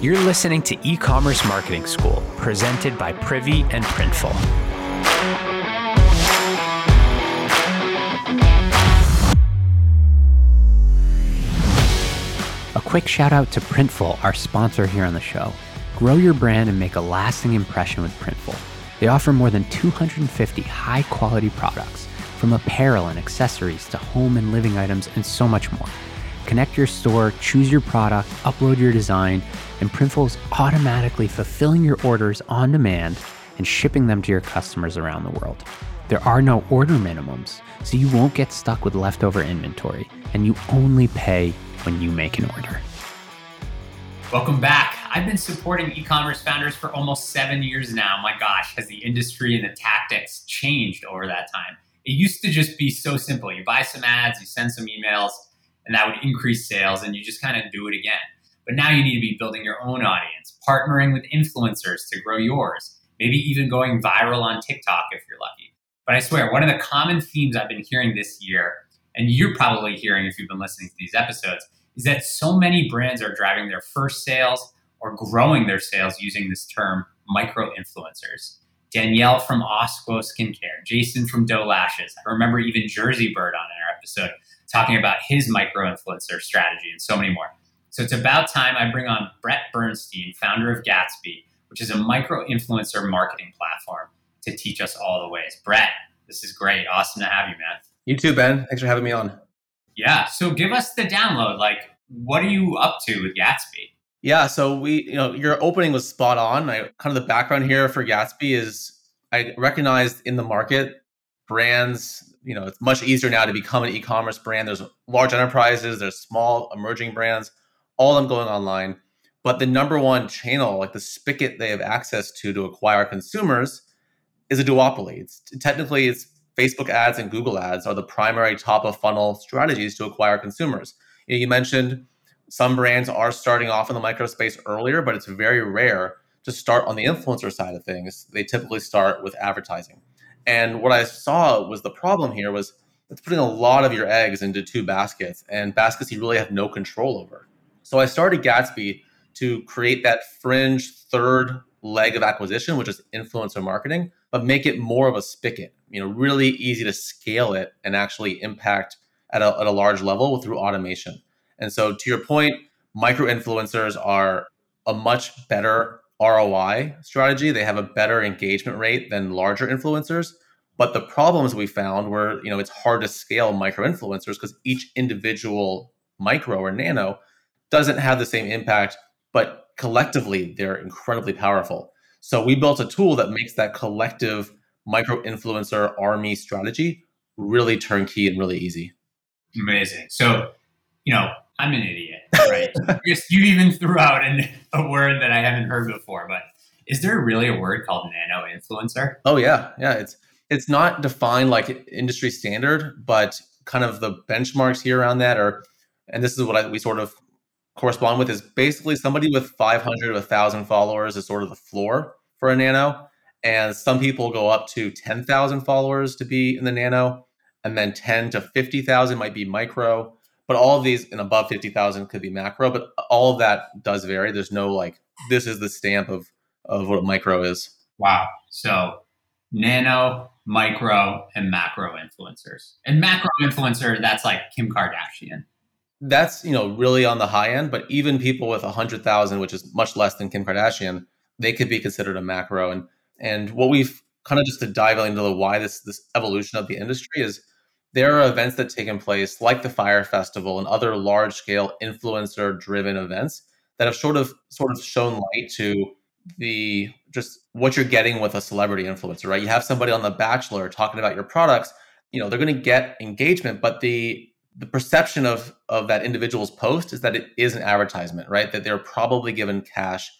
You're listening to E Commerce Marketing School, presented by Privy and Printful. A quick shout out to Printful, our sponsor here on the show. Grow your brand and make a lasting impression with Printful. They offer more than 250 high quality products, from apparel and accessories to home and living items, and so much more. Connect your store, choose your product, upload your design, and Printful is automatically fulfilling your orders on demand and shipping them to your customers around the world. There are no order minimums, so you won't get stuck with leftover inventory, and you only pay when you make an order. Welcome back. I've been supporting e commerce founders for almost seven years now. My gosh, has the industry and the tactics changed over that time? It used to just be so simple. You buy some ads, you send some emails, and that would increase sales, and you just kind of do it again. But now you need to be building your own audience, partnering with influencers to grow yours, maybe even going viral on TikTok if you're lucky. But I swear, one of the common themes I've been hearing this year, and you're probably hearing if you've been listening to these episodes, is that so many brands are driving their first sales or growing their sales using this term micro influencers. Danielle from Osco Skincare, Jason from Doe Lashes. I remember even Jersey Bird on our episode talking about his micro influencer strategy and so many more. So it's about time I bring on Brett Bernstein, founder of Gatsby, which is a micro influencer marketing platform to teach us all the ways. Brett, this is great. Awesome to have you, man. You too, Ben. Thanks for having me on. Yeah. So give us the download. Like, what are you up to with Gatsby? Yeah, so we, you know, your opening was spot on. I kind of the background here for Gatsby is I recognized in the market brands, you know, it's much easier now to become an e-commerce brand. There's large enterprises, there's small emerging brands, all of them going online. But the number one channel, like the spigot they have access to to acquire consumers, is a duopoly. It's technically it's Facebook ads and Google ads are the primary top of funnel strategies to acquire consumers. You, know, you mentioned some brands are starting off in the micro space earlier, but it's very rare to start on the influencer side of things. They typically start with advertising. And what I saw was the problem here was it's putting a lot of your eggs into two baskets and baskets you really have no control over. So I started Gatsby to create that fringe third leg of acquisition, which is influencer marketing, but make it more of a spigot, you know, really easy to scale it and actually impact at a, at a large level through automation. And so, to your point, micro influencers are a much better ROI strategy. They have a better engagement rate than larger influencers. But the problems we found were, you know, it's hard to scale micro influencers because each individual micro or nano doesn't have the same impact, but collectively they're incredibly powerful. So we built a tool that makes that collective micro influencer army strategy really turnkey and really easy. Amazing. So, you know, I'm an idiot, right? you even threw out an, a word that I haven't heard before, but is there really a word called nano influencer? Oh yeah, yeah. It's it's not defined like industry standard, but kind of the benchmarks here around that are, and this is what I, we sort of correspond with is basically somebody with 500 to 1,000 followers is sort of the floor for a nano, and some people go up to 10,000 followers to be in the nano, and then 10 to 50,000 might be micro but all of these and above 50,000 could be macro, but all of that does vary. There's no like, this is the stamp of, of what a micro is. Wow. So nano, micro, and macro influencers. And macro influencer, that's like Kim Kardashian. That's, you know, really on the high end, but even people with 100,000, which is much less than Kim Kardashian, they could be considered a macro. And, and what we've kind of just to dive into the why this, this evolution of the industry is there are events that take place like the Fyre Festival and other large scale influencer driven events that have sort of sort of shown light to the just what you're getting with a celebrity influencer right? You have somebody on the bachelor talking about your products you know they're going to get engagement but the the perception of of that individual's post is that it is an advertisement right? That they're probably given cash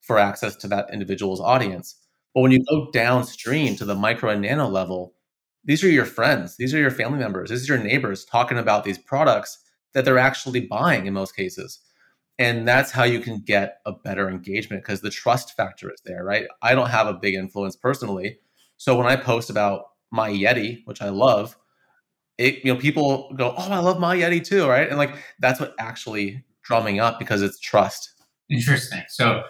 for access to that individual's audience. But when you go downstream to the micro and nano level these are your friends, these are your family members, these are your neighbors talking about these products that they're actually buying in most cases. And that's how you can get a better engagement because the trust factor is there, right? I don't have a big influence personally. So when I post about my Yeti, which I love, it you know people go, "Oh, I love my Yeti too," right? And like that's what actually drumming up because it's trust. Interesting. So,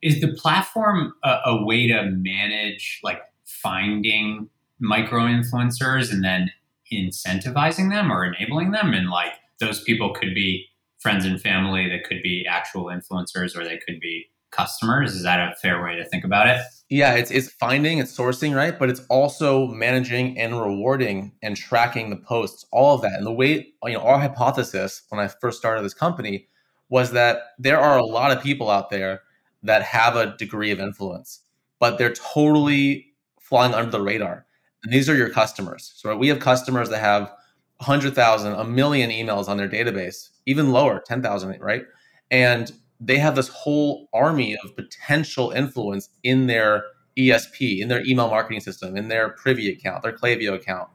is the platform a, a way to manage like finding micro influencers and then incentivizing them or enabling them? And like those people could be friends and family, that could be actual influencers, or they could be customers. Is that a fair way to think about it? Yeah, it's it's finding, it's sourcing, right? But it's also managing and rewarding and tracking the posts, all of that. And the way, you know, our hypothesis when I first started this company was that there are a lot of people out there that have a degree of influence, but they're totally flying under the radar. And these are your customers. So we have customers that have 100,000, a million emails on their database, even lower, 10,000, right? And they have this whole army of potential influence in their ESP, in their email marketing system, in their Privy account, their Klaviyo account.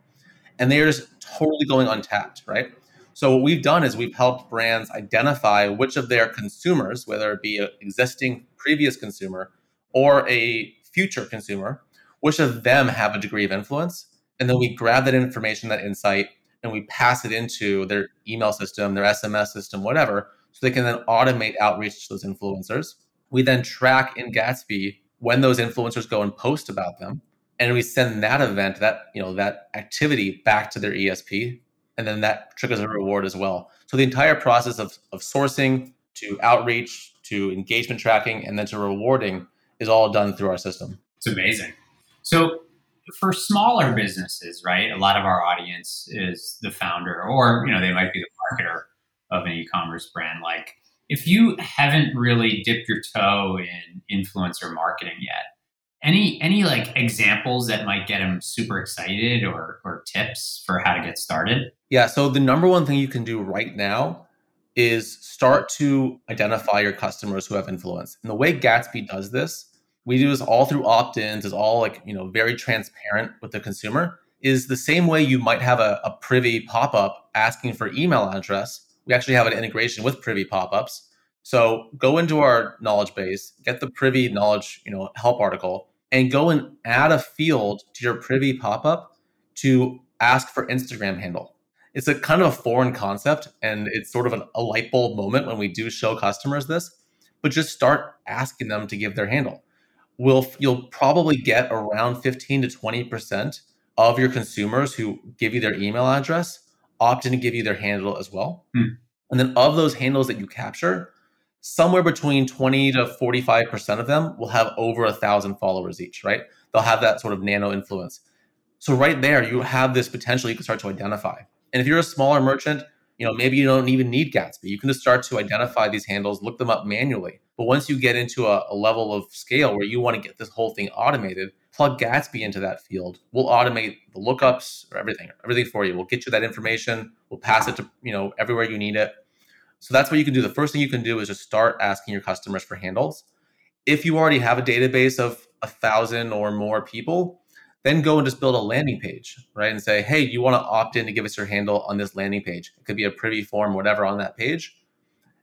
And they're just totally going untapped, right? So what we've done is we've helped brands identify which of their consumers, whether it be an existing previous consumer or a future consumer, which of them have a degree of influence. And then we grab that information, that insight, and we pass it into their email system, their SMS system, whatever, so they can then automate outreach to those influencers. We then track in Gatsby when those influencers go and post about them, and we send that event, that you know, that activity back to their ESP and then that triggers a reward as well. So the entire process of, of sourcing to outreach to engagement tracking and then to rewarding is all done through our system. It's amazing. So for smaller businesses, right? A lot of our audience is the founder or, you know, they might be the marketer of an e-commerce brand. Like if you haven't really dipped your toe in influencer marketing yet, any any like examples that might get them super excited or or tips for how to get started? Yeah, so the number one thing you can do right now is start to identify your customers who have influence. And the way Gatsby does this, we do this all through opt-ins, is all like, you know, very transparent with the consumer, is the same way you might have a, a privy pop-up asking for email address. We actually have an integration with privy pop-ups. So go into our knowledge base, get the privy knowledge, you know, help article, and go and add a field to your privy pop-up to ask for Instagram handle. It's a kind of a foreign concept and it's sort of an, a light bulb moment when we do show customers this, but just start asking them to give their handle. Will you'll probably get around 15 to 20% of your consumers who give you their email address opt in to give you their handle as well. Hmm. And then of those handles that you capture, somewhere between 20 to 45% of them will have over a thousand followers each, right? They'll have that sort of nano influence. So right there, you have this potential you can start to identify. And if you're a smaller merchant, you know, maybe you don't even need Gatsby. You can just start to identify these handles, look them up manually. But once you get into a, a level of scale where you want to get this whole thing automated, plug Gatsby into that field. We'll automate the lookups or everything, everything for you. We'll get you that information. We'll pass it to, you know, everywhere you need it so that's what you can do. The first thing you can do is just start asking your customers for handles. If you already have a database of a thousand or more people, then go and just build a landing page, right? And say, hey, you want to opt in to give us your handle on this landing page? It could be a privy form, whatever on that page.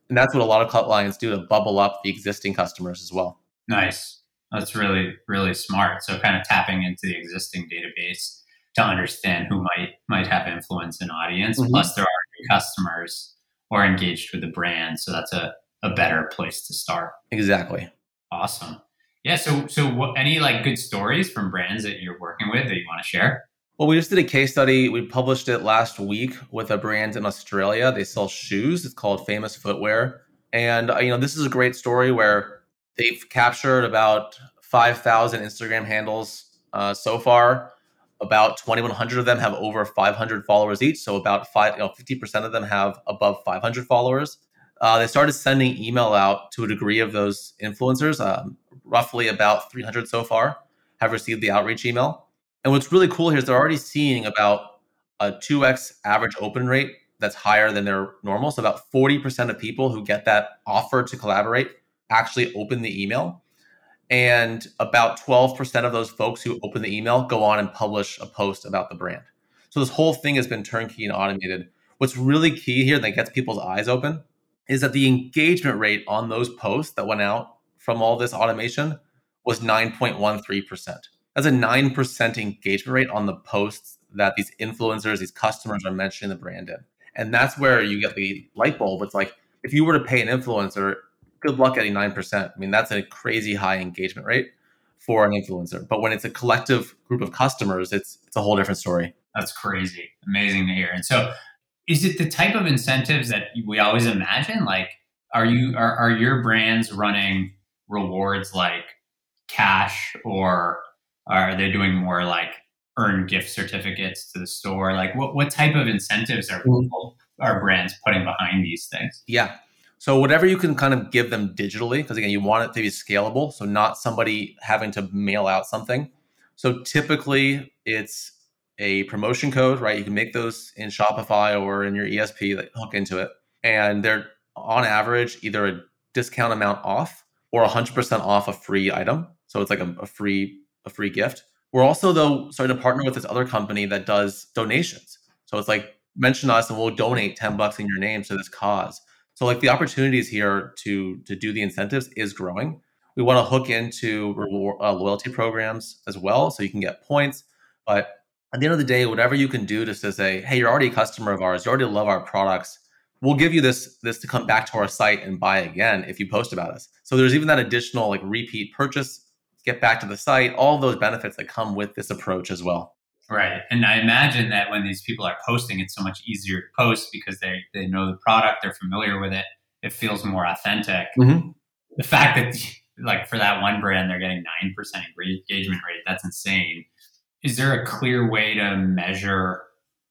And that's what a lot of clients do to bubble up the existing customers as well. Nice. That's really, really smart. So kind of tapping into the existing database to understand who might might have influence in audience. Mm-hmm. Plus there are new customers or engaged with the brand. So that's a, a better place to start. Exactly. Awesome. Yeah. So, so what, any like good stories from brands that you're working with that you want to share? Well, we just did a case study. We published it last week with a brand in Australia. They sell shoes. It's called Famous Footwear. And, uh, you know, this is a great story where they've captured about 5,000 Instagram handles uh, so far about 2100 of them have over 500 followers each so about five, you know, 50% of them have above 500 followers uh, they started sending email out to a degree of those influencers um, roughly about 300 so far have received the outreach email and what's really cool here is they're already seeing about a 2x average open rate that's higher than their normal so about 40% of people who get that offer to collaborate actually open the email and about 12% of those folks who open the email go on and publish a post about the brand. So this whole thing has been turnkey and automated. What's really key here that gets people's eyes open is that the engagement rate on those posts that went out from all this automation was 9.13%. That's a 9% engagement rate on the posts that these influencers, these customers are mentioning the brand in. And that's where you get the light bulb. It's like if you were to pay an influencer good luck getting 9%. I mean, that's a crazy high engagement rate for an influencer. But when it's a collective group of customers, it's it's a whole different story. That's crazy. Amazing to hear. And so is it the type of incentives that we always imagine? Like are you are, are your brands running rewards like cash or are they doing more like earn gift certificates to the store? Like what, what type of incentives are mm-hmm. are brands putting behind these things? Yeah. So whatever you can kind of give them digitally, because again, you want it to be scalable. So not somebody having to mail out something. So typically it's a promotion code, right? You can make those in Shopify or in your ESP that hook into it. And they're on average either a discount amount off or 100% off a free item. So it's like a, a free a free gift. We're also though starting to partner with this other company that does donations. So it's like mention us and we'll donate 10 bucks in your name to this cause. So like the opportunities here to to do the incentives is growing. We want to hook into reward, uh, loyalty programs as well, so you can get points. But at the end of the day, whatever you can do just to say, hey, you're already a customer of ours, you already love our products. We'll give you this this to come back to our site and buy again if you post about us. So there's even that additional like repeat purchase, get back to the site, all those benefits that come with this approach as well. Right. And I imagine that when these people are posting, it's so much easier to post because they, they know the product, they're familiar with it. It feels more authentic. Mm-hmm. The fact that, like, for that one brand, they're getting 9% engagement rate, that's insane. Is there a clear way to measure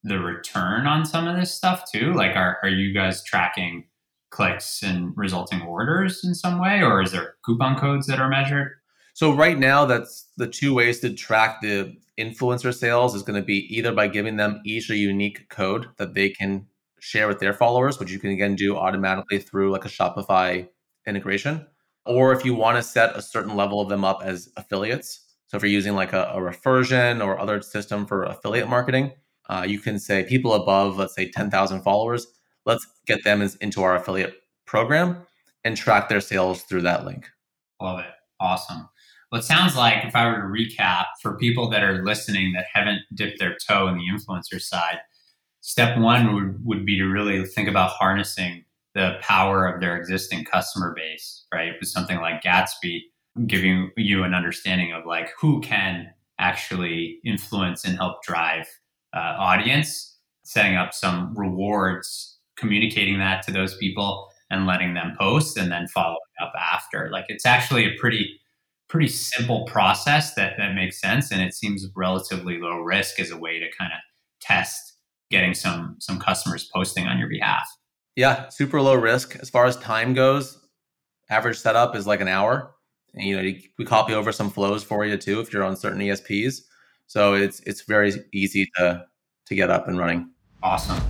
the return on some of this stuff too? Like, are, are you guys tracking clicks and resulting orders in some way, or is there coupon codes that are measured? So right now, that's the two ways to track the influencer sales is going to be either by giving them each a unique code that they can share with their followers, which you can again do automatically through like a Shopify integration. Or if you want to set a certain level of them up as affiliates. So if you're using like a, a Refersion or other system for affiliate marketing, uh, you can say people above, let's say 10,000 followers, let's get them as, into our affiliate program and track their sales through that link. Love it. Awesome. Well, it sounds like if I were to recap for people that are listening that haven't dipped their toe in the influencer side, step one would, would be to really think about harnessing the power of their existing customer base, right? With something like Gatsby, giving you an understanding of like who can actually influence and help drive uh, audience, setting up some rewards, communicating that to those people and letting them post and then following up after. Like it's actually a pretty pretty simple process that that makes sense and it seems relatively low risk as a way to kind of test getting some some customers posting on your behalf. Yeah super low risk. As far as time goes average setup is like an hour and you know we copy over some flows for you too if you're on certain esps so it's it's very easy to to get up and running awesome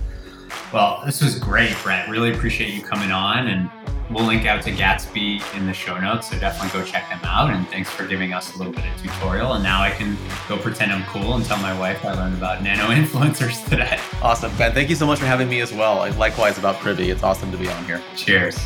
well this was great Brett really appreciate you coming on and We'll link out to Gatsby in the show notes, so definitely go check them out. And thanks for giving us a little bit of tutorial. And now I can go pretend I'm cool and tell my wife I learned about nano influencers today. Awesome, Ben. Thank you so much for having me as well. Likewise about Privy. It's awesome to be on here. Cheers.